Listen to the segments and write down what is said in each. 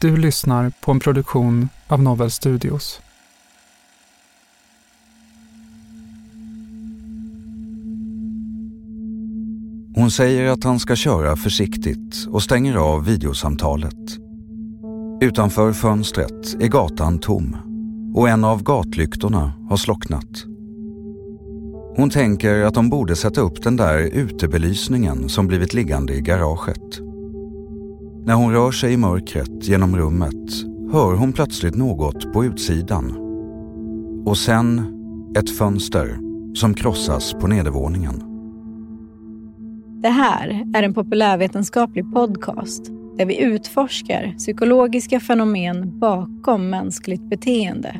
Du lyssnar på en produktion av Novel Studios. Hon säger att han ska köra försiktigt och stänger av videosamtalet. Utanför fönstret är gatan tom och en av gatlyktorna har slocknat. Hon tänker att de borde sätta upp den där utebelysningen som blivit liggande i garaget. När hon rör sig i mörkret genom rummet hör hon plötsligt något på utsidan. Och sen ett fönster som krossas på nedervåningen. Det här är en populärvetenskaplig podcast där vi utforskar psykologiska fenomen bakom mänskligt beteende.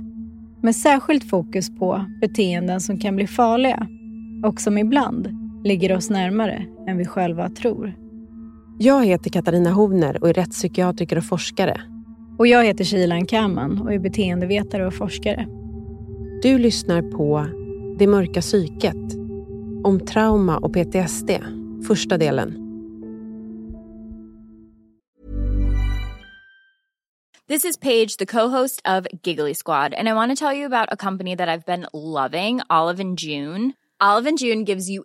Med särskilt fokus på beteenden som kan bli farliga och som ibland ligger oss närmare än vi själva tror. Jag heter Katarina Hovner och är rättspsykiatriker och forskare. Och jag heter Shilan Kaman och är beteendevetare och forskare. Du lyssnar på Det mörka psyket om trauma och PTSD, första delen. This is Paige, the co-host of Giggly Squad, and I want to tell you about a company that I've been loving, Olive and June. Olive and June gives you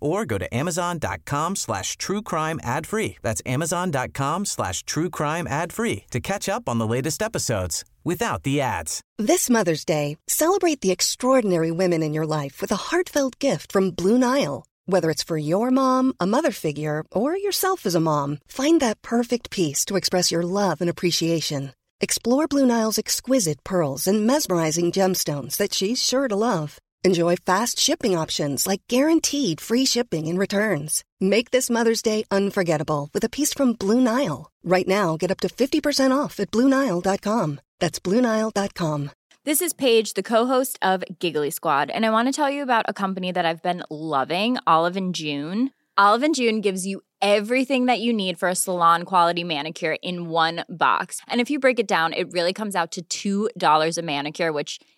or go to amazon.com slash true crime ad free. That's amazon.com slash true crime ad free to catch up on the latest episodes without the ads. This Mother's Day, celebrate the extraordinary women in your life with a heartfelt gift from Blue Nile. Whether it's for your mom, a mother figure, or yourself as a mom, find that perfect piece to express your love and appreciation. Explore Blue Nile's exquisite pearls and mesmerizing gemstones that she's sure to love. Enjoy fast shipping options like guaranteed free shipping and returns. Make this Mother's Day unforgettable with a piece from Blue Nile. Right now, get up to 50% off at BlueNile.com. That's BlueNile.com. This is Paige, the co-host of Giggly Squad, and I want to tell you about a company that I've been loving, Olive and June. Olive and June gives you everything that you need for a salon quality manicure in one box. And if you break it down, it really comes out to $2 a manicure, which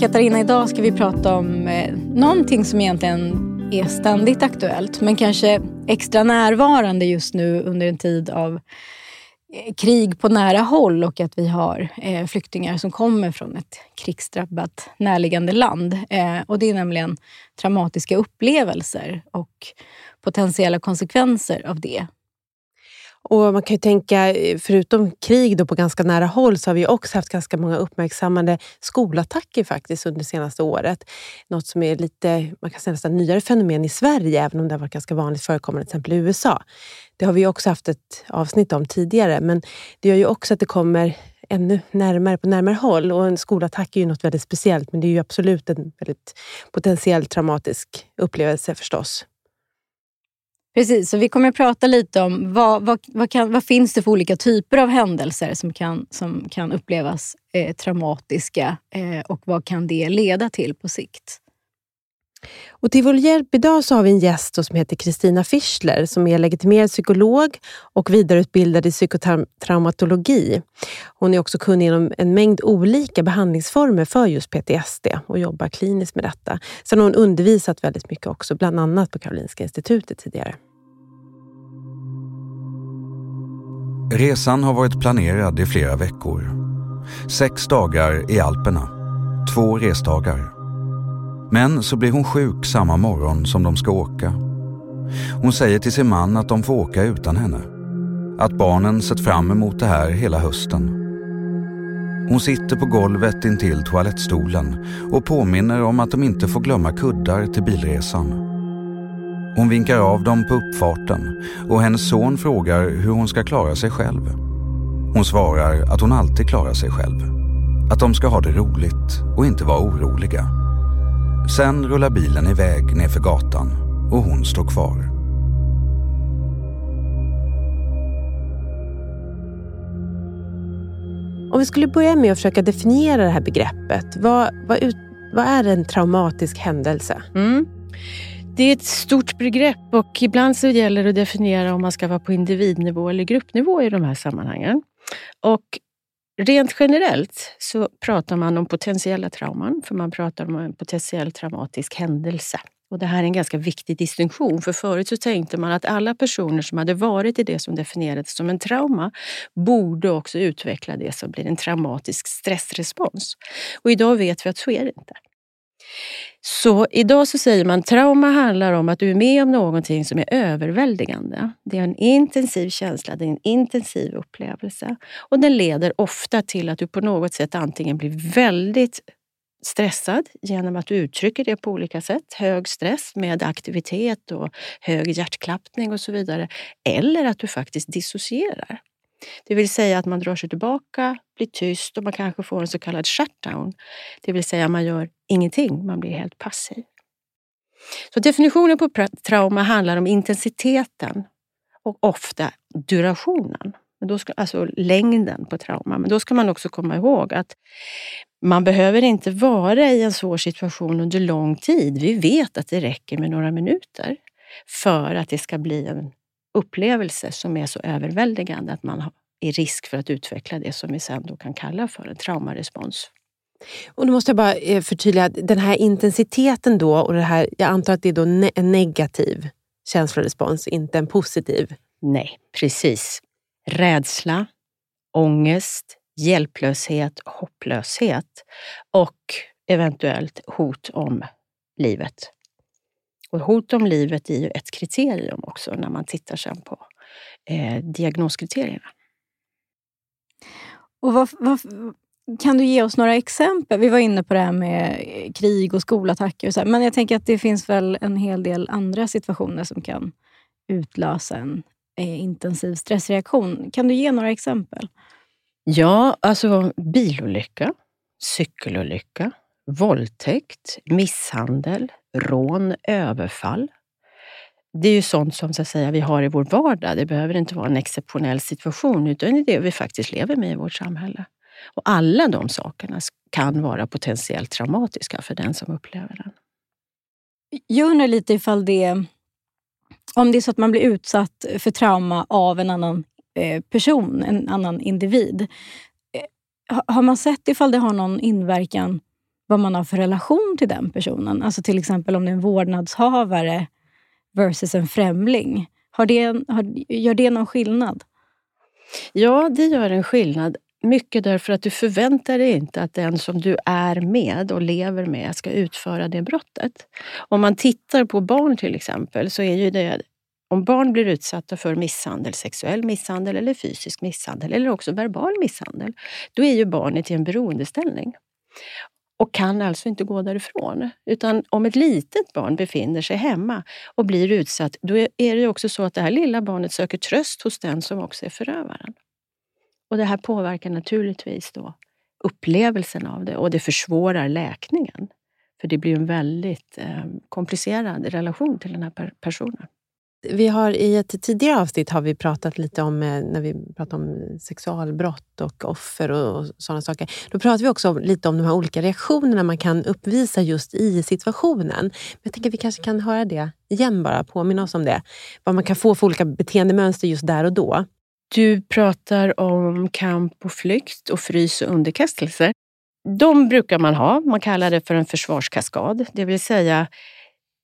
Katarina, idag ska vi prata om eh, någonting som egentligen är ständigt aktuellt, men kanske extra närvarande just nu under en tid av eh, krig på nära håll och att vi har eh, flyktingar som kommer från ett krigsdrabbat närliggande land. Eh, och Det är nämligen traumatiska upplevelser och potentiella konsekvenser av det. Och man kan ju tänka, förutom krig då på ganska nära håll, så har vi också haft ganska många uppmärksammade skolattacker faktiskt under det senaste året. Något som är lite, man kan säga nästan nyare fenomen i Sverige, även om det har varit ganska vanligt förekommande till exempel i USA. Det har vi också haft ett avsnitt om tidigare, men det gör ju också att det kommer ännu närmare på närmare håll. Och en skolattack är ju något väldigt speciellt, men det är ju absolut en väldigt potentiellt traumatisk upplevelse förstås. Precis, så vi kommer att prata lite om vad, vad, vad, kan, vad finns det för olika typer av händelser som kan, som kan upplevas eh, traumatiska eh, och vad kan det leda till på sikt? Och till vår hjälp idag så har vi en gäst som heter Kristina Fischler som är legitimerad psykolog och vidareutbildad i psykotraumatologi. Hon är också kunnig inom en mängd olika behandlingsformer för just PTSD och jobbar kliniskt med detta. Sen har hon undervisat väldigt mycket också, bland annat på Karolinska institutet tidigare. Resan har varit planerad i flera veckor. Sex dagar i Alperna, två resdagar. Men så blir hon sjuk samma morgon som de ska åka. Hon säger till sin man att de får åka utan henne. Att barnen sett fram emot det här hela hösten. Hon sitter på golvet intill toalettstolen och påminner om att de inte får glömma kuddar till bilresan. Hon vinkar av dem på uppfarten och hennes son frågar hur hon ska klara sig själv. Hon svarar att hon alltid klarar sig själv. Att de ska ha det roligt och inte vara oroliga. Sen rullar bilen iväg nerför gatan och hon står kvar. Om vi skulle börja med att försöka definiera det här begreppet. Vad, vad, ut, vad är en traumatisk händelse? Mm. Det är ett stort begrepp och ibland så gäller det att definiera om man ska vara på individnivå eller gruppnivå i de här sammanhangen. Och Rent generellt så pratar man om potentiella trauman, för man pratar om en potentiell traumatisk händelse. Och det här är en ganska viktig distinktion, för förut så tänkte man att alla personer som hade varit i det som definierades som en trauma borde också utveckla det som blir en traumatisk stressrespons. Och idag vet vi att så är det inte. Så idag så säger man trauma handlar om att du är med om någonting som är överväldigande. Det är en intensiv känsla, det är en intensiv upplevelse. Och den leder ofta till att du på något sätt antingen blir väldigt stressad genom att du uttrycker det på olika sätt. Hög stress med aktivitet och hög hjärtklappning och så vidare. Eller att du faktiskt dissocierar. Det vill säga att man drar sig tillbaka, blir tyst och man kanske får en så kallad shutdown. Det vill säga man gör ingenting, man blir helt passiv. Så definitionen på trauma handlar om intensiteten och ofta durationen. Men då ska, alltså längden på trauma. Men då ska man också komma ihåg att man behöver inte vara i en svår situation under lång tid. Vi vet att det räcker med några minuter för att det ska bli en upplevelse som är så överväldigande att man är risk för att utveckla det som vi sen då kan kalla för en traumarespons. Och då måste jag bara eh, förtydliga, den här intensiteten då och det här, jag antar att det är då en negativ känslorespons, inte en positiv? Nej, precis. Rädsla, ångest, hjälplöshet, hopplöshet och eventuellt hot om livet. Och hot om livet är ju ett kriterium också när man tittar sen på eh, diagnoskriterierna. Och vad, vad, kan du ge oss några exempel? Vi var inne på det här med krig och skolattacker. Och så här, men jag tänker att det finns väl en hel del andra situationer som kan utlösa en eh, intensiv stressreaktion. Kan du ge några exempel? Ja, alltså bilolycka, cykelolycka, våldtäkt, misshandel, rån, överfall. Det är ju sånt som så att säga, vi har i vår vardag. Det behöver inte vara en exceptionell situation, utan det är det vi faktiskt lever med i vårt samhälle. Och alla de sakerna kan vara potentiellt traumatiska för den som upplever den. Jag undrar lite ifall det, om det är så att man blir utsatt för trauma av en annan eh, person, en annan individ. Eh, har man sett ifall det har någon inverkan vad man har för relation till den personen? Alltså till exempel om det är en vårdnadshavare versus en främling. Har det, har, gör det någon skillnad? Ja, det gör en skillnad. Mycket därför att du förväntar dig inte att den som du är med och lever med ska utföra det brottet. Om man tittar på barn till exempel så är ju det om barn blir utsatta för misshandel, sexuell misshandel eller fysisk misshandel eller också verbal misshandel, då är ju barnet i en beroendeställning och kan alltså inte gå därifrån. Utan om ett litet barn befinner sig hemma och blir utsatt, då är det också så att det här lilla barnet söker tröst hos den som också är förövaren. Och det här påverkar naturligtvis då upplevelsen av det och det försvårar läkningen. För det blir en väldigt eh, komplicerad relation till den här personen. Vi har I ett tidigare avsnitt har vi pratat lite om, eh, när vi pratade om sexualbrott och offer och, och sådana saker. Då pratade vi också lite om de här olika reaktionerna man kan uppvisa just i situationen. Men jag tänker att vi kanske kan höra det igen, bara påminna oss om det. Vad man kan få för olika beteendemönster just där och då. Du pratar om kamp och flykt och frys och underkastelse. De brukar man ha. Man kallar det för en försvarskaskad, det vill säga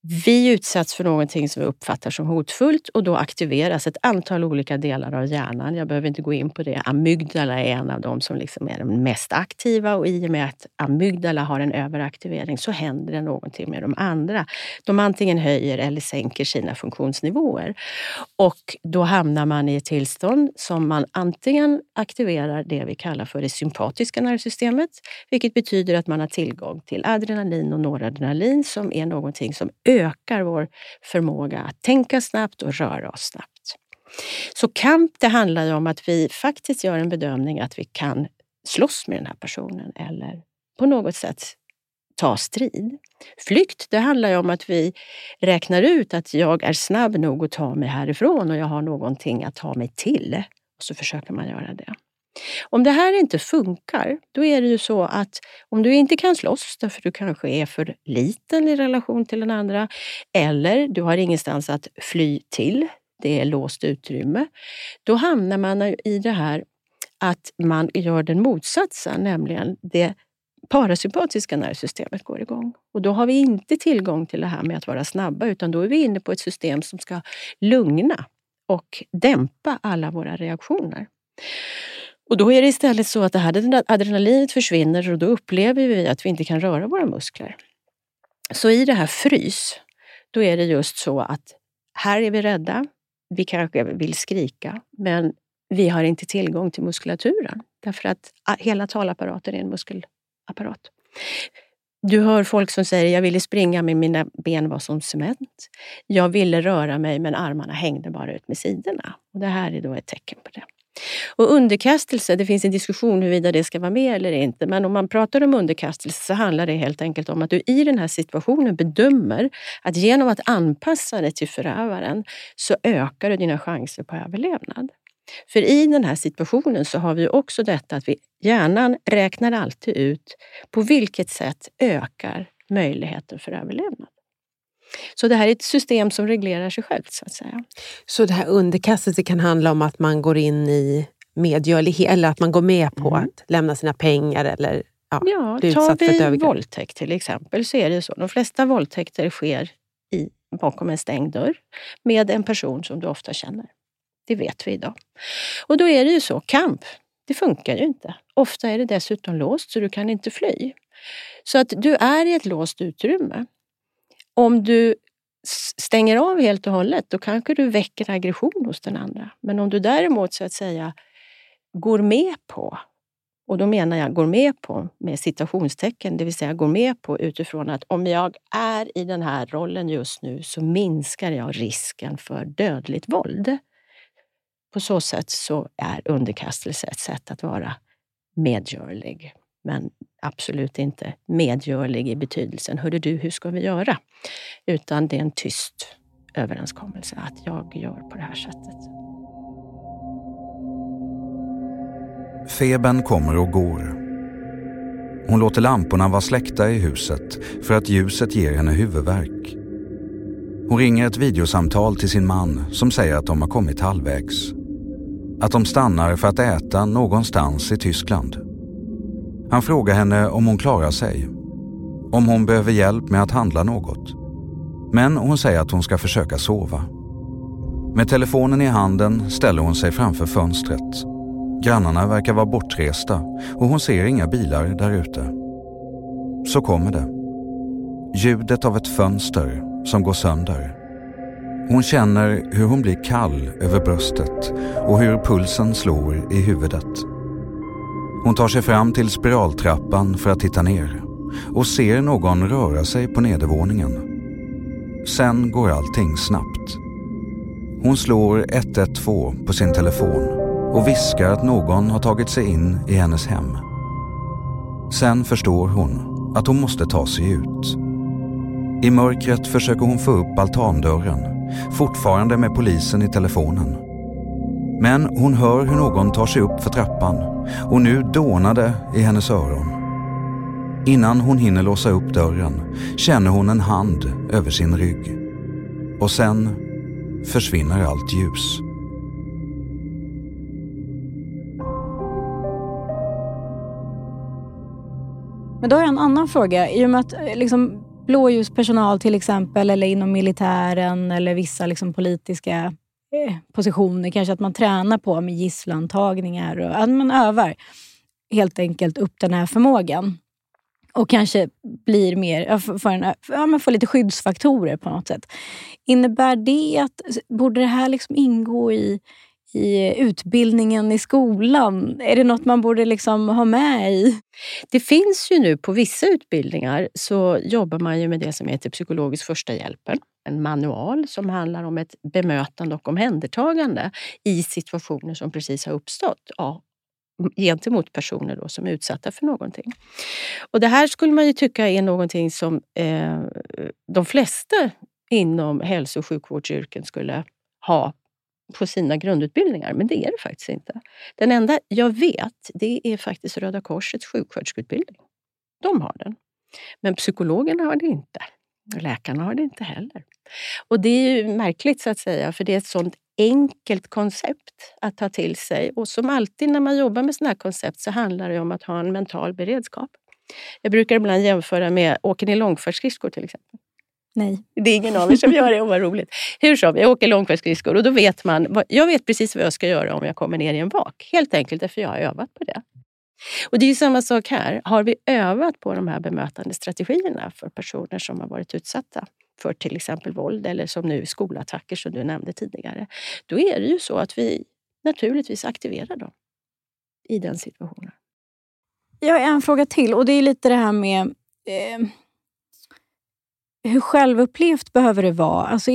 vi utsätts för någonting som vi uppfattar som hotfullt och då aktiveras ett antal olika delar av hjärnan. Jag behöver inte gå in på det. Amygdala är en av de som liksom är de mest aktiva och i och med att amygdala har en överaktivering så händer det någonting med de andra. De antingen höjer eller sänker sina funktionsnivåer. Och då hamnar man i ett tillstånd som man antingen aktiverar det vi kallar för det sympatiska nervsystemet, vilket betyder att man har tillgång till adrenalin och noradrenalin som är någonting som ökar vår förmåga att tänka snabbt och röra oss snabbt. Så kamp, det handlar ju om att vi faktiskt gör en bedömning att vi kan slåss med den här personen eller på något sätt ta strid. Flykt, det handlar ju om att vi räknar ut att jag är snabb nog att ta mig härifrån och jag har någonting att ta mig till. Och så försöker man göra det. Om det här inte funkar, då är det ju så att om du inte kan slåss därför du kanske är för liten i relation till den andra eller du har ingenstans att fly till, det är låst utrymme, då hamnar man i det här att man gör den motsatsen, nämligen det parasympatiska nervsystemet går igång. Och då har vi inte tillgång till det här med att vara snabba, utan då är vi inne på ett system som ska lugna och dämpa alla våra reaktioner. Och då är det istället så att det här adrenalinet försvinner och då upplever vi att vi inte kan röra våra muskler. Så i det här frys, då är det just så att här är vi rädda, vi kanske vill skrika, men vi har inte tillgång till muskulaturen därför att hela talapparaten är en muskelapparat. Du hör folk som säger, jag ville springa men mina ben var som cement. Jag ville röra mig men armarna hängde bara ut med sidorna. Och det här är då ett tecken på det. Och underkastelse, det finns en diskussion huruvida det ska vara med eller inte. Men om man pratar om underkastelse så handlar det helt enkelt om att du i den här situationen bedömer att genom att anpassa dig till förövaren så ökar du dina chanser på överlevnad. För i den här situationen så har vi också detta att vi hjärnan räknar alltid ut på vilket sätt ökar möjligheten för överlevnad. Så det här är ett system som reglerar sig självt så att säga. Så det här underkastelse kan handla om att man går in i medgörlighet eller att man går med på mm. att lämna sina pengar eller ja, ja bli utsatt för ett övergrepp? våldtäkt till exempel så är det så. De flesta våldtäkter sker i, bakom en stängd dörr med en person som du ofta känner. Det vet vi idag. Och då är det ju så, kamp, det funkar ju inte. Ofta är det dessutom låst så du kan inte fly. Så att du är i ett låst utrymme. Om du stänger av helt och hållet, då kanske du väcker aggression hos den andra. Men om du däremot så att säga går med på, och då menar jag går med på med citationstecken, det vill säga går med på utifrån att om jag är i den här rollen just nu så minskar jag risken för dödligt våld. På så sätt så är underkastelse ett sätt att vara medgörlig men absolut inte medgörlig i betydelsen, hörde du, hur ska vi göra? Utan det är en tyst överenskommelse att jag gör på det här sättet. Feben kommer och går. Hon låter lamporna vara släckta i huset för att ljuset ger henne huvudvärk. Hon ringer ett videosamtal till sin man som säger att de har kommit halvvägs. Att de stannar för att äta någonstans i Tyskland. Han frågar henne om hon klarar sig. Om hon behöver hjälp med att handla något. Men hon säger att hon ska försöka sova. Med telefonen i handen ställer hon sig framför fönstret. Grannarna verkar vara bortresta och hon ser inga bilar där ute. Så kommer det. Ljudet av ett fönster som går sönder. Hon känner hur hon blir kall över bröstet och hur pulsen slår i huvudet. Hon tar sig fram till spiraltrappan för att titta ner och ser någon röra sig på nedervåningen. Sen går allting snabbt. Hon slår 112 på sin telefon och viskar att någon har tagit sig in i hennes hem. Sen förstår hon att hon måste ta sig ut. I mörkret försöker hon få upp altandörren, fortfarande med polisen i telefonen. Men hon hör hur någon tar sig upp för trappan och nu dånar det i hennes öron. Innan hon hinner låsa upp dörren känner hon en hand över sin rygg. Och sen försvinner allt ljus. Men då har jag en annan fråga. I och med att eh, liksom, blåljuspersonal till exempel, eller inom militären eller vissa liksom, politiska positioner, kanske att man tränar på med gisslantagningar och att man övar helt enkelt upp den här förmågan. Och kanske blir mer, får, en, ja, man får lite skyddsfaktorer på något sätt. Innebär det att, borde det här liksom ingå i i utbildningen i skolan? Är det något man borde liksom ha med i? Det finns ju nu på vissa utbildningar så jobbar man ju med det som heter psykologisk första hjälpen. En manual som handlar om ett bemötande och omhändertagande i situationer som precis har uppstått ja, gentemot personer då som är utsatta för någonting. Och det här skulle man ju tycka är någonting som eh, de flesta inom hälso och sjukvårdsyrken skulle ha på sina grundutbildningar, men det är det faktiskt inte. Den enda jag vet, det är faktiskt Röda Korsets sjuksköterskeutbildning. De har den. Men psykologerna har det inte. Läkarna har det inte heller. Och det är ju märkligt så att säga, för det är ett sånt enkelt koncept att ta till sig. Och som alltid när man jobbar med sådana här koncept så handlar det om att ha en mental beredskap. Jag brukar ibland jämföra med, åker ni långfärdsskridskor till exempel? Nej. Det är ingen av er som gör det, och vad roligt. Hur som, jag åker långfärdsskridskor och då vet man, jag vet precis vad jag ska göra om jag kommer ner i en vak. Helt enkelt därför jag har övat på det. Och det är ju samma sak här. Har vi övat på de här bemötande strategierna för personer som har varit utsatta för till exempel våld eller som nu skolattacker som du nämnde tidigare. Då är det ju så att vi naturligtvis aktiverar dem i den situationen. Jag har en fråga till och det är lite det här med eh, hur självupplevt behöver det vara? Alltså,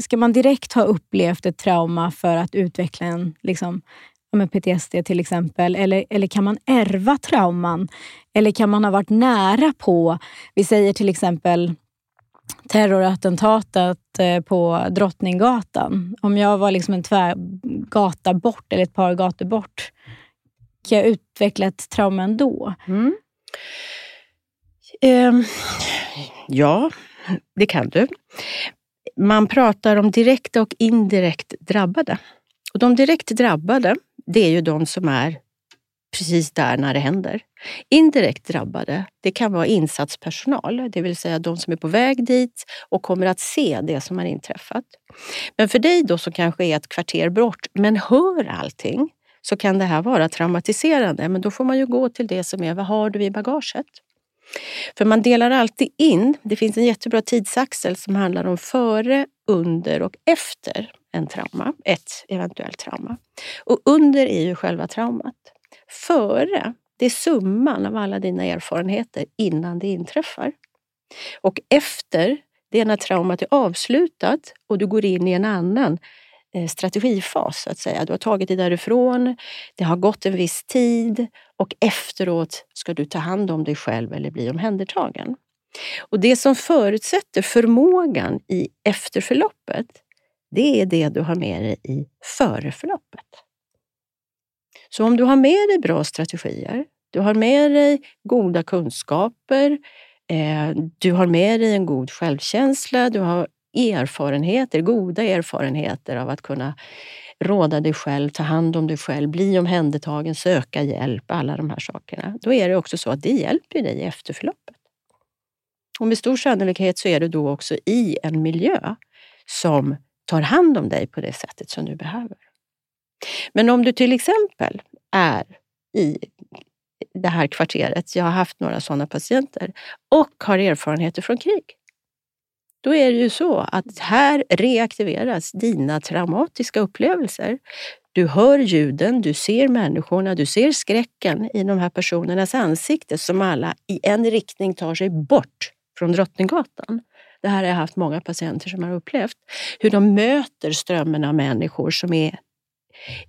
ska man direkt ha upplevt ett trauma för att utveckla en liksom, med PTSD till exempel? Eller, eller kan man ärva trauman? Eller kan man ha varit nära på, vi säger till exempel terrorattentatet eh, på Drottninggatan. Om jag var liksom en tvär gata bort eller ett par gator bort, kan jag utveckla ett trauma ändå? Mm. Um, ja, det kan du. Man pratar om direkta och indirekt drabbade. Och de direkt drabbade, det är ju de som är precis där när det händer. Indirekt drabbade, det kan vara insatspersonal, det vill säga de som är på väg dit och kommer att se det som har inträffat. Men för dig då som kanske är ett kvarter bort men hör allting så kan det här vara traumatiserande. Men då får man ju gå till det som är, vad har du i bagaget? För man delar alltid in, det finns en jättebra tidsaxel som handlar om före, under och efter en trauma, ett eventuellt trauma. Och under är ju själva traumat. Före, det är summan av alla dina erfarenheter innan det inträffar. Och efter, det är när traumat är avslutat och du går in i en annan eh, strategifas, så att säga. Du har tagit dig därifrån, det har gått en viss tid och efteråt ska du ta hand om dig själv eller bli omhändertagen. Och det som förutsätter förmågan i efterförloppet, det är det du har med dig i föreförloppet. Så om du har med dig bra strategier, du har med dig goda kunskaper, eh, du har med dig en god självkänsla, du har erfarenheter, goda erfarenheter av att kunna råda dig själv, ta hand om dig själv, bli omhändertagen, söka hjälp, alla de här sakerna. Då är det också så att det hjälper dig i efterförloppet. Och med stor sannolikhet så är du då också i en miljö som tar hand om dig på det sättet som du behöver. Men om du till exempel är i det här kvarteret, jag har haft några sådana patienter, och har erfarenheter från krig då är det ju så att här reaktiveras dina traumatiska upplevelser. Du hör ljuden, du ser människorna, du ser skräcken i de här personernas ansikte som alla i en riktning tar sig bort från Drottninggatan. Det här har jag haft många patienter som har upplevt. Hur de möter strömmen av människor som är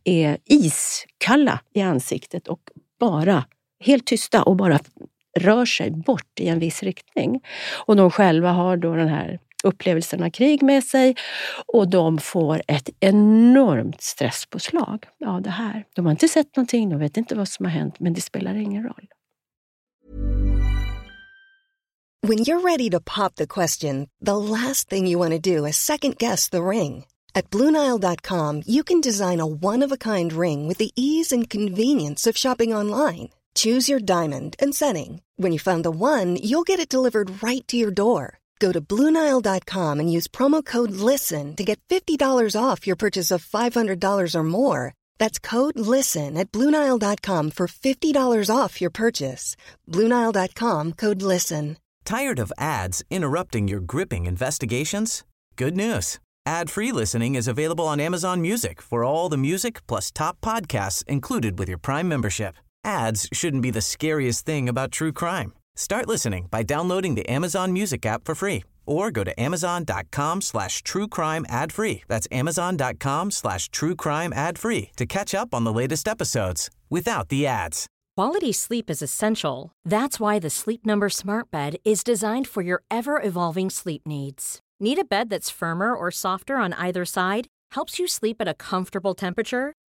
är iskalla i ansiktet och bara helt tysta och bara rör sig bort i en viss riktning. Och de själva har då den här upplevelsen av krig med sig och de får ett enormt stresspåslag av det här. De har inte sett någonting, de vet inte vad som har hänt, men det spelar ingen roll. When you're ready to pop the question, the last thing you want to do is second guess the ring. At BlueNile.com you can design a one-of-a-kind ring with the ease and convenience of shopping online. Choose your diamond and setting. When you find the one, you'll get it delivered right to your door. Go to Bluenile.com and use promo code LISTEN to get $50 off your purchase of $500 or more. That's code LISTEN at Bluenile.com for $50 off your purchase. Bluenile.com code LISTEN. Tired of ads interrupting your gripping investigations? Good news. Ad-free listening is available on Amazon Music for all the music plus top podcasts included with your Prime membership. Ads shouldn't be the scariest thing about true crime. Start listening by downloading the Amazon Music app for free or go to amazon.com slash true crime ad free. That's amazon.com slash true crime ad free to catch up on the latest episodes without the ads. Quality sleep is essential. That's why the Sleep Number Smart Bed is designed for your ever evolving sleep needs. Need a bed that's firmer or softer on either side? Helps you sleep at a comfortable temperature?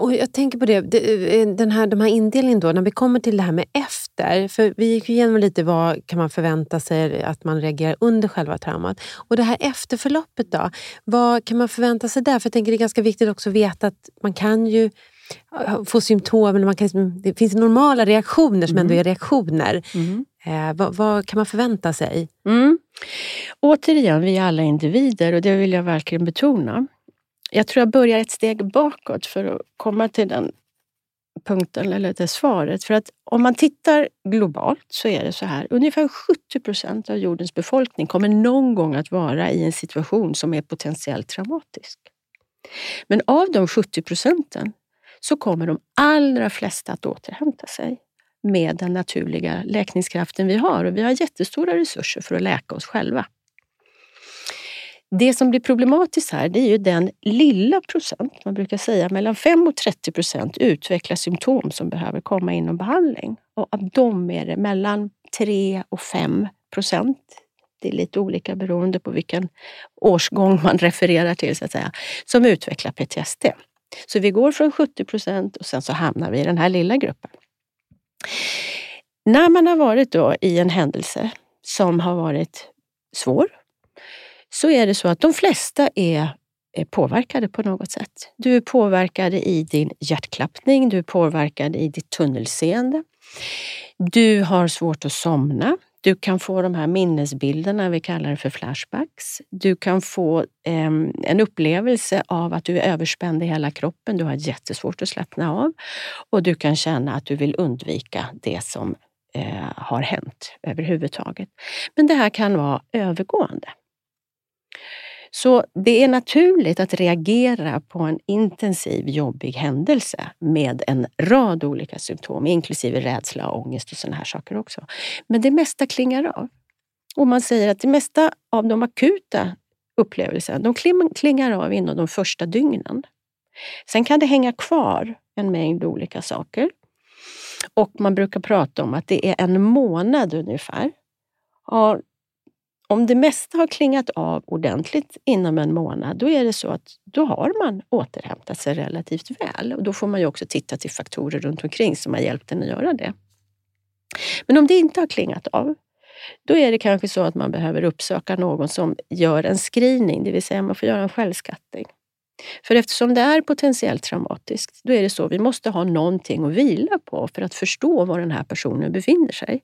Och jag tänker på det, det- den här, de här indelningen då, när vi kommer till det här med efter. För vi gick igenom lite vad kan man förvänta sig att man reagerar under själva traumat. Och det här efterförloppet då, vad kan man förvänta sig där? För jag tänker det är ganska viktigt också att veta att man kan ju ja, få symptom, man kan, det finns normala reaktioner som ändå är reaktioner. Eh, vad, vad kan man förvänta sig? Mm. Återigen, vi är alla individer och det vill jag verkligen betona. Jag tror jag börjar ett steg bakåt för att komma till den punkten, eller det svaret. För att om man tittar globalt så är det så här, ungefär 70 procent av jordens befolkning kommer någon gång att vara i en situation som är potentiellt traumatisk. Men av de 70 procenten så kommer de allra flesta att återhämta sig med den naturliga läkningskraften vi har. Och vi har jättestora resurser för att läka oss själva. Det som blir problematiskt här det är ju den lilla procent, man brukar säga mellan 5 och 30 procent utvecklar symptom som behöver komma inom behandling. Och av dem är det mellan 3 och 5 procent det är lite olika beroende på vilken årsgång man refererar till, så att säga, som utvecklar PTSD. Så vi går från 70 procent och sen så hamnar vi i den här lilla gruppen. När man har varit då i en händelse som har varit svår, så är det så att de flesta är påverkade på något sätt. Du är påverkad i din hjärtklappning, du är påverkad i ditt tunnelseende. Du har svårt att somna. Du kan få de här minnesbilderna, vi kallar det för flashbacks. Du kan få eh, en upplevelse av att du är överspänd i hela kroppen. Du har jättesvårt att slappna av och du kan känna att du vill undvika det som eh, har hänt överhuvudtaget. Men det här kan vara övergående. Så det är naturligt att reagera på en intensiv jobbig händelse med en rad olika symptom, inklusive rädsla, ångest och sådana här saker också. Men det mesta klingar av. Och man säger att det mesta av de akuta upplevelserna, de klingar av inom de första dygnen. Sen kan det hänga kvar en mängd olika saker. Och man brukar prata om att det är en månad ungefär. Har om det mesta har klingat av ordentligt inom en månad, då är det så att då har man återhämtat sig relativt väl. Och då får man ju också titta till faktorer runt omkring som har hjälpt en att göra det. Men om det inte har klingat av, då är det kanske så att man behöver uppsöka någon som gör en screening, det vill säga man får göra en självskattning. För eftersom det är potentiellt traumatiskt, då är det så att vi måste ha någonting att vila på för att förstå var den här personen befinner sig.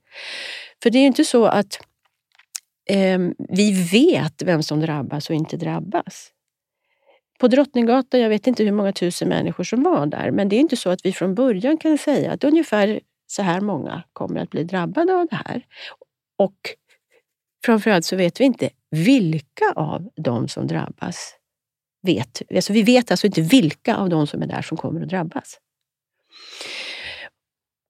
För det är ju inte så att eh, vi vet vem som drabbas och inte drabbas. På Drottninggatan, jag vet inte hur många tusen människor som var där, men det är inte så att vi från början kan säga att ungefär så här många kommer att bli drabbade av det här. Och framförallt så vet vi inte vilka av dem som drabbas vet. Alltså vi vet alltså inte vilka av dem som är där som kommer att drabbas.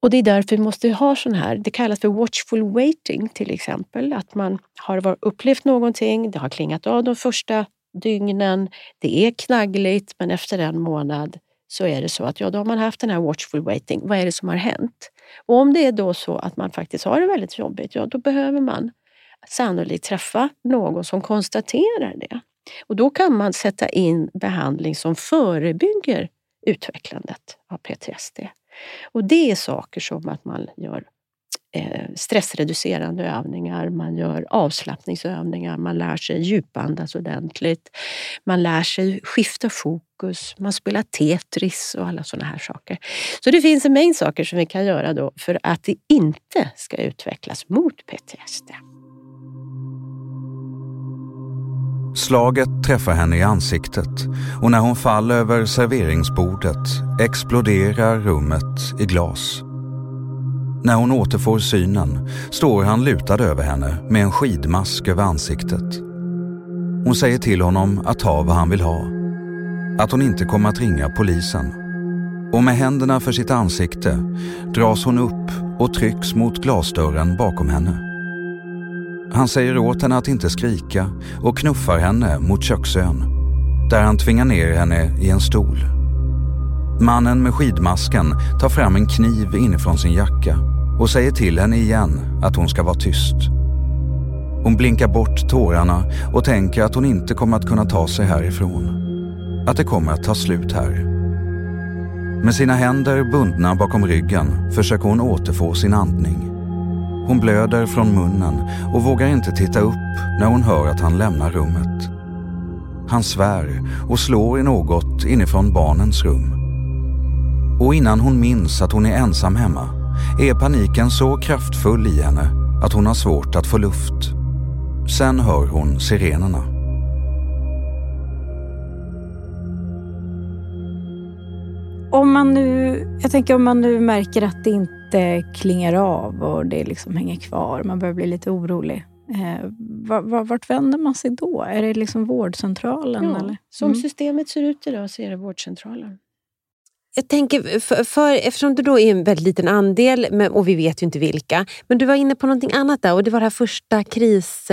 Och det är därför vi måste ha sån här, det kallas för watchful waiting till exempel. Att man har upplevt någonting, det har klingat av de första dygnen, det är knaggligt men efter en månad så är det så att ja, då har man haft den här watchful waiting. Vad är det som har hänt? Och om det är då så att man faktiskt har det väldigt jobbigt, ja då behöver man sannolikt träffa någon som konstaterar det. Och då kan man sätta in behandling som förebygger utvecklandet av PTSD. Och det är saker som att man gör eh, stressreducerande övningar, man gör avslappningsövningar, man lär sig djupandas ordentligt, man lär sig skifta fokus, man spelar Tetris och alla sådana här saker. Så det finns en mängd saker som vi kan göra då för att det inte ska utvecklas mot PTSD. Slaget träffar henne i ansiktet och när hon faller över serveringsbordet exploderar rummet i glas. När hon återfår synen står han lutad över henne med en skidmask över ansiktet. Hon säger till honom att ta vad han vill ha. Att hon inte kommer att ringa polisen. Och med händerna för sitt ansikte dras hon upp och trycks mot glasdörren bakom henne. Han säger åt henne att inte skrika och knuffar henne mot köksön där han tvingar ner henne i en stol. Mannen med skidmasken tar fram en kniv inifrån sin jacka och säger till henne igen att hon ska vara tyst. Hon blinkar bort tårarna och tänker att hon inte kommer att kunna ta sig härifrån. Att det kommer att ta slut här. Med sina händer bundna bakom ryggen försöker hon återfå sin andning. Hon blöder från munnen och vågar inte titta upp när hon hör att han lämnar rummet. Han svär och slår i något inifrån barnens rum. Och innan hon minns att hon är ensam hemma är paniken så kraftfull i henne att hon har svårt att få luft. Sen hör hon sirenerna. Om man nu, jag tänker om man nu märker att det inte klingar av och det liksom hänger kvar, man börjar bli lite orolig. Eh, vart vänder man sig då? Är det liksom vårdcentralen? Ja, eller? Som mm. systemet ser ut idag så är det vårdcentralen. Jag tänker, för, för, eftersom det då är en väldigt liten andel, men, och vi vet ju inte vilka, men du var inne på någonting annat där och det var det här första kris...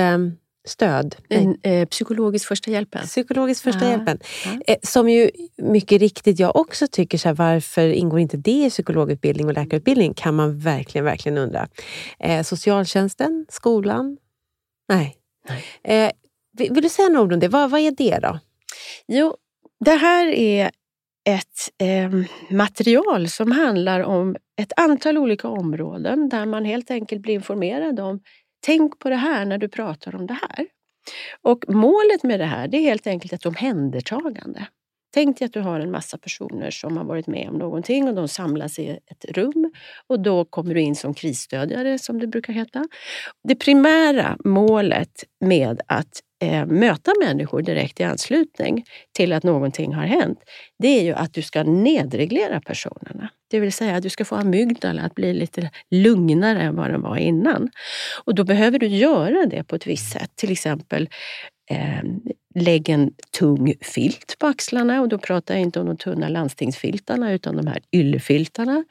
Stöd? En, eh, psykologisk första hjälpen. Psykologisk första Ja, hjälpen. ja. Eh, som ju mycket riktigt jag också tycker, så här, varför ingår inte det i psykologutbildning och läkarutbildning? Kan man verkligen, verkligen undra. Eh, socialtjänsten? Skolan? Nej. Eh, vill, vill du säga några ord om det? Vad, vad är det då? Jo, det här är ett eh, material som handlar om ett antal olika områden där man helt enkelt blir informerad om Tänk på det här när du pratar om det här. Och målet med det här det är helt enkelt ett omhändertagande. Tänk dig att du har en massa personer som har varit med om någonting och de samlas i ett rum och då kommer du in som krisstödjare som det brukar heta. Det primära målet med att eh, möta människor direkt i anslutning till att någonting har hänt, det är ju att du ska nedreglera personerna. Det vill säga att du ska få amygdala att bli lite lugnare än vad den var innan. Och då behöver du göra det på ett visst sätt. Till exempel eh, lägg en tung filt på axlarna och då pratar jag inte om de tunna landstingsfiltarna utan de här yllefiltarna.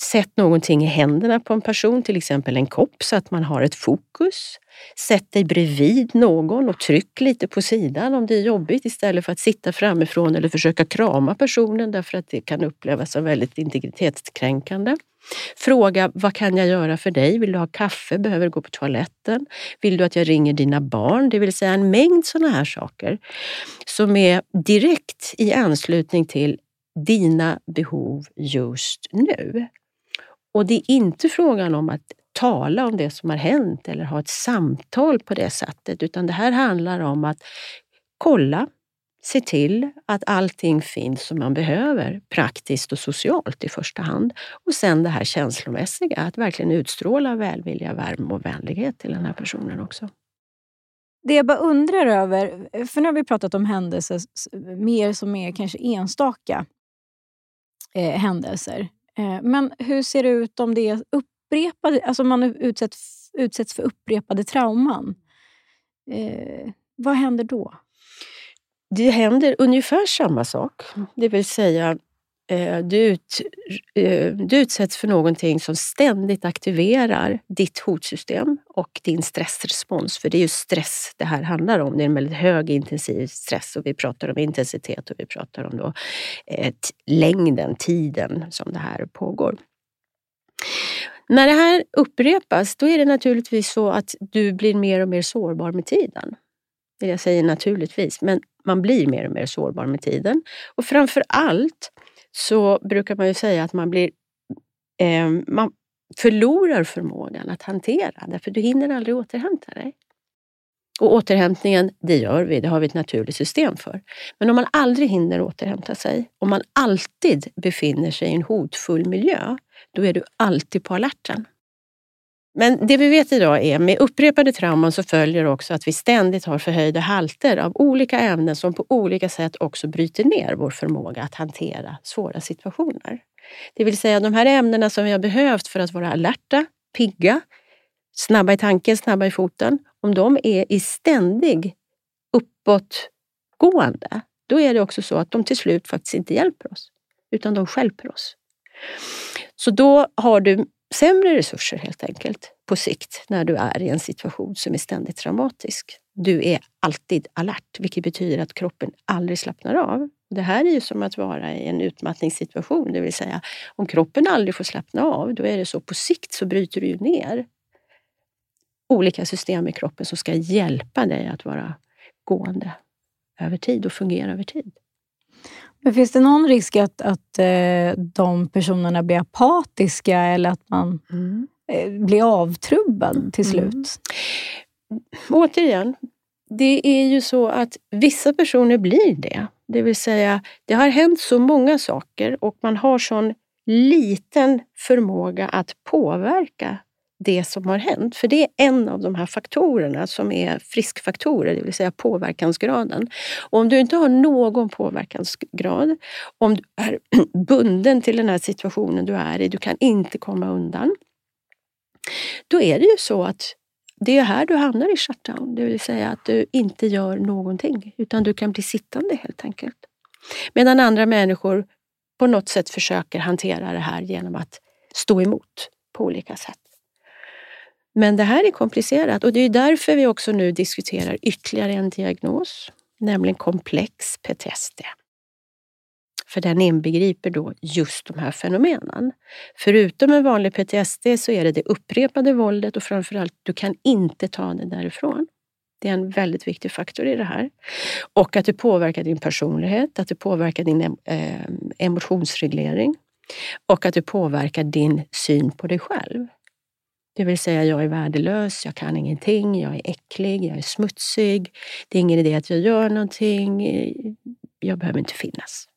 Sätt någonting i händerna på en person, till exempel en kopp, så att man har ett fokus. Sätt dig bredvid någon och tryck lite på sidan om det är jobbigt istället för att sitta framifrån eller försöka krama personen därför att det kan upplevas som väldigt integritetskränkande. Fråga, vad kan jag göra för dig? Vill du ha kaffe? Behöver du gå på toaletten? Vill du att jag ringer dina barn? Det vill säga en mängd sådana här saker som är direkt i anslutning till dina behov just nu. Och det är inte frågan om att tala om det som har hänt eller ha ett samtal på det sättet, utan det här handlar om att kolla, se till att allting finns som man behöver, praktiskt och socialt i första hand. Och sen det här känslomässiga, att verkligen utstråla välvilja, värme och vänlighet till den här personen också. Det jag bara undrar över, för nu har vi pratat om händelser mer som är kanske enstaka eh, händelser. Eh, men hur ser det ut om det är upprepade, alltså man utsätts, utsätts för upprepade trauman? Eh, vad händer då? Det händer ungefär samma sak. Det vill säga, eh, du, ut, eh, du utsätts för någonting som ständigt aktiverar ditt hotsystem och din stressrespons. För det är ju stress det här handlar om. Det är en väldigt hög intensiv stress och vi pratar om intensitet och vi pratar om då, eh, ett, längden, tiden som det här pågår. När det här upprepas, då är det naturligtvis så att du blir mer och mer sårbar med tiden. Det Jag säger naturligtvis, men man blir mer och mer sårbar med tiden. Och framför allt så brukar man ju säga att man blir eh, man förlorar förmågan att hantera, därför du hinner aldrig återhämta dig. Och återhämtningen, det gör vi, det har vi ett naturligt system för. Men om man aldrig hinner återhämta sig, om man alltid befinner sig i en hotfull miljö, då är du alltid på alerten. Men det vi vet idag är med upprepade trauman så följer också att vi ständigt har förhöjda halter av olika ämnen som på olika sätt också bryter ner vår förmåga att hantera svåra situationer. Det vill säga de här ämnena som vi har behövt för att vara alerta, pigga, snabba i tanken, snabba i foten. Om de är i ständig uppåtgående, då är det också så att de till slut faktiskt inte hjälper oss, utan de stjälper oss. Så då har du sämre resurser helt enkelt på sikt när du är i en situation som är ständigt traumatisk. Du är alltid alert, vilket betyder att kroppen aldrig slappnar av. Det här är ju som att vara i en utmattningssituation, det vill säga om kroppen aldrig får slappna av, då är det så på sikt så bryter du ju ner olika system i kroppen som ska hjälpa dig att vara gående över tid och fungera över tid. Men finns det någon risk att, att eh, de personerna blir apatiska eller att man eh, blir avtrubbad till slut? Återigen, det är ju så att vissa personer blir det. Det vill säga, det har hänt så många saker och man har sån liten förmåga att påverka det som har hänt. För det är en av de här faktorerna som är friskfaktorer, det vill säga påverkansgraden. Och om du inte har någon påverkansgrad, om du är bunden till den här situationen du är i, du kan inte komma undan. Då är det ju så att det är här du hamnar i shutdown, det vill säga att du inte gör någonting, utan du kan bli sittande helt enkelt. Medan andra människor på något sätt försöker hantera det här genom att stå emot på olika sätt. Men det här är komplicerat och det är därför vi också nu diskuterar ytterligare en diagnos, nämligen komplex PTSD. För den inbegriper då just de här fenomenen. Förutom en vanlig PTSD så är det det upprepade våldet och framförallt, du kan inte ta det därifrån. Det är en väldigt viktig faktor i det här. Och att det påverkar din personlighet, att det påverkar din eh, emotionsreglering och att det påverkar din syn på dig själv. Det vill säga, jag är värdelös, jag kan ingenting, jag är äcklig, jag är smutsig. Det är ingen idé att jag gör någonting. Jag behöver inte finnas.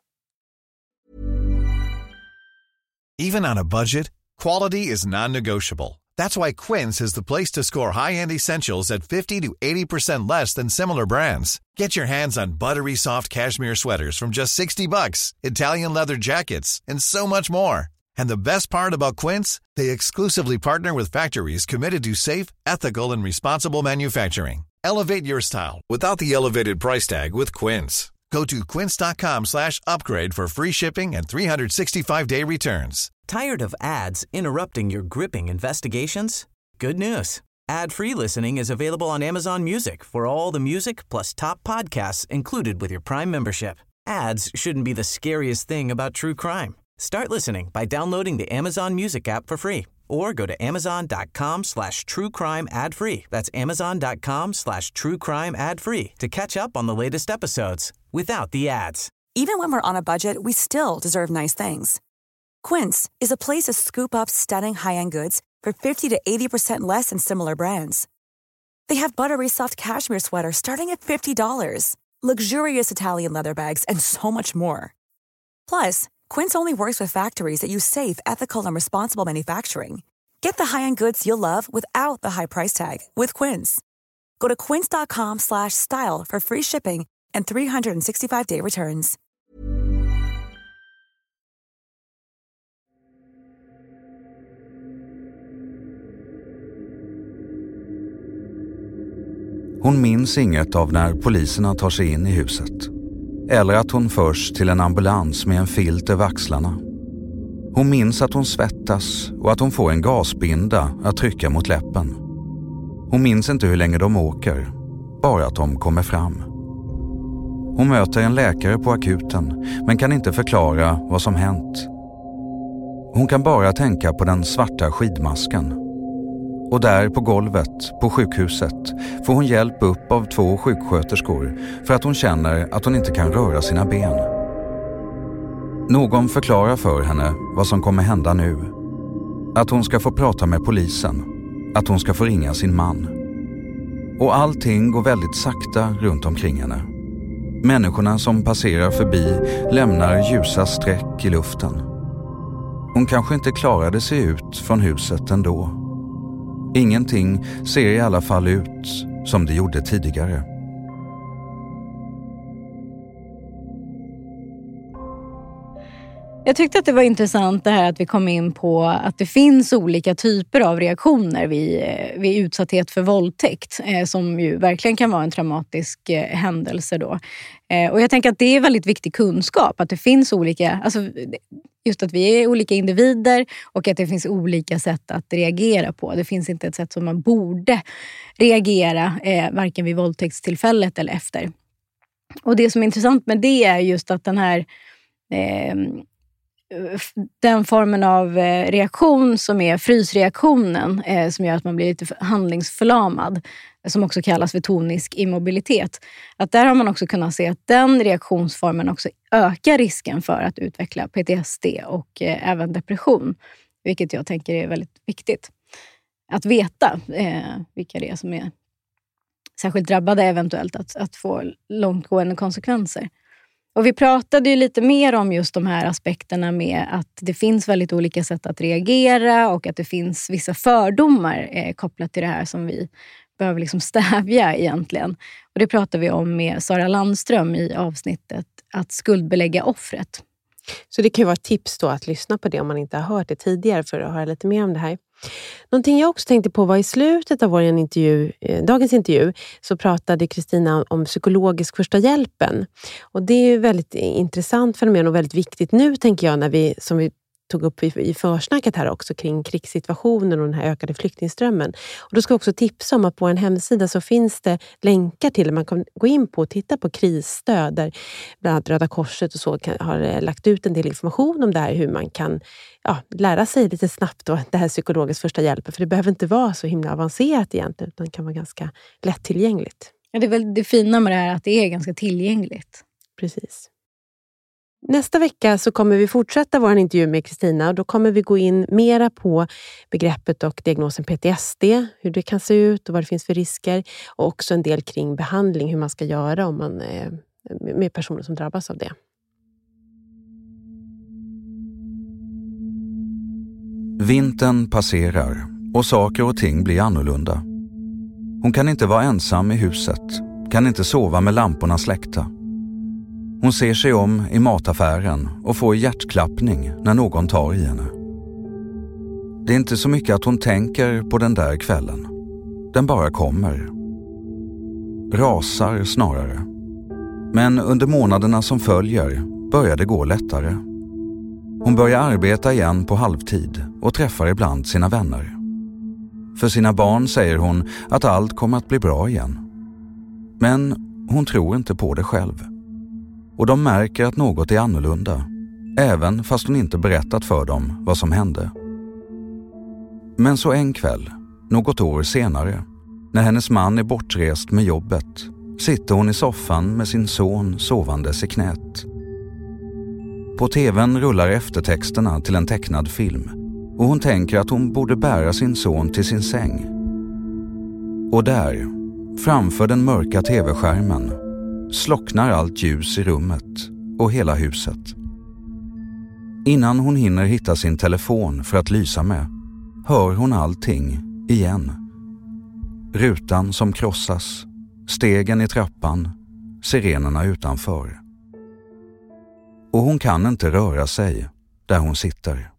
Even on a budget, quality is non-negotiable. That's why Quince is the place to score high-end essentials at 50 to 80% less than similar brands. Get your hands on buttery soft cashmere sweaters from just 60 bucks, Italian leather jackets, and so much more. And the best part about Quince, they exclusively partner with factories committed to safe, ethical, and responsible manufacturing. Elevate your style without the elevated price tag with Quince. Go to quince.com slash upgrade for free shipping and 365-day returns. Tired of ads interrupting your gripping investigations? Good news. Ad-free listening is available on Amazon Music for all the music plus top podcasts included with your Prime membership. Ads shouldn't be the scariest thing about true crime. Start listening by downloading the Amazon Music app for free or go to amazon.com slash true crime ad free. That's amazon.com slash true crime ad free to catch up on the latest episodes without the ads. Even when we're on a budget, we still deserve nice things. Quince is a place to scoop up stunning high-end goods for 50 to 80% less than similar brands. They have buttery soft cashmere sweaters starting at $50, luxurious Italian leather bags, and so much more. Plus, Quince only works with factories that use safe, ethical, and responsible manufacturing. Get the high-end goods you'll love without the high price tag with Quince. Go to quince.com/style for free shipping and 365-day returns. Hon minns inget av när poliserna tar sig in i huset. Eller att hon förs till en ambulans med en filt över axlarna. Hon minns att hon svettas och att hon får en gasbinda att trycka mot läppen. Hon minns inte hur länge de åker, bara att de kommer fram. Hon möter en läkare på akuten men kan inte förklara vad som hänt. Hon kan bara tänka på den svarta skidmasken. Och där på golvet på sjukhuset får hon hjälp upp av två sjuksköterskor för att hon känner att hon inte kan röra sina ben. Någon förklarar för henne vad som kommer hända nu. Att hon ska få prata med polisen. Att hon ska få ringa sin man. Och allting går väldigt sakta runt omkring henne. Människorna som passerar förbi lämnar ljusa streck i luften. Hon kanske inte klarade sig ut från huset ändå. Ingenting ser i alla fall ut som det gjorde tidigare. Jag tyckte att det var intressant det här att vi kom in på att det finns olika typer av reaktioner vid, eh, vid utsatthet för våldtäkt eh, som ju verkligen kan vara en traumatisk eh, händelse. Då. Och jag tänker att det är väldigt viktig kunskap att det finns olika, alltså, just att vi är olika individer och att det finns olika sätt att reagera på. Det finns inte ett sätt som man borde reagera eh, varken vid våldtäktstillfället eller efter. Och Det som är intressant med det är just att den här eh, Eh, den formen av eh, reaktion som är frysreaktionen, eh, som gör att man blir lite handlingsförlamad, som också kallas för tonisk immobilitet. Att där har man också kunnat se att den reaktionsformen också ökar risken för att utveckla PTSD och även depression. Vilket jag tänker är väldigt viktigt. Att veta vilka det är som är särskilt drabbade eventuellt att, att få långtgående konsekvenser. Och Vi pratade ju lite mer om just de här aspekterna med att det finns väldigt olika sätt att reagera och att det finns vissa fördomar eh, kopplat till det här som vi behöver liksom stävja egentligen. Och Det pratade vi om med Sara Landström i avsnittet Att skuldbelägga offret. Så det kan vara ett tips då att lyssna på det om man inte har hört det tidigare för att höra lite mer om det här. Någonting jag också tänkte på var i slutet av vår intervju, eh, dagens intervju så pratade Kristina om psykologisk första hjälpen. Och Det är ett väldigt intressant fenomen och väldigt viktigt nu, tänker jag, när vi, som vi tog upp i, försnacket här också kring krigssituationen och den här ökade flyktingströmmen. Och då ska jag också tipsa om att på en hemsida så finns det länkar till man kan gå in på och titta på krisstöd där bland annat Röda Korset och så kan, har eh, lagt ut en del information om det här, hur man kan ja, lära sig lite snabbt då, det här psykologiskt första hjälpen. För det behöver inte vara så himla avancerat egentligen, utan det kan vara ganska lättillgängligt. Ja, det är väl det fina med det här, att det är ganska tillgängligt. Precis. Nästa vecka så kommer vi fortsätta vår intervju med Kristina och då kommer vi gå in mera på begreppet och diagnosen PTSD, hur det kan se ut och vad det finns för risker och också en del kring behandling, hur man ska göra om man, eh, med personer som drabbas av det. Vintern passerar och saker och ting blir annorlunda. Hon kan inte vara ensam i huset, kan inte sova med lamporna släckta. Hon ser sig om i mataffären och får hjärtklappning när någon tar i henne. Det är inte så mycket att hon tänker på den där kvällen. Den bara kommer. Rasar snarare. Men under månaderna som följer börjar det gå lättare. Hon börjar arbeta igen på halvtid och träffar ibland sina vänner. För sina barn säger hon att allt kommer att bli bra igen. Men hon tror inte på det själv. Och de märker att något är annorlunda, även fast hon inte berättat för dem vad som hände. Men så en kväll, något år senare, när hennes man är bortrest med jobbet, sitter hon i soffan med sin son sovandes i knät. På tvn rullar eftertexterna till en tecknad film och hon tänker att hon borde bära sin son till sin säng. Och där, framför den mörka tv-skärmen, slocknar allt ljus i rummet och hela huset. Innan hon hinner hitta sin telefon för att lysa med hör hon allting igen. Rutan som krossas, stegen i trappan, sirenerna utanför. Och hon kan inte röra sig där hon sitter.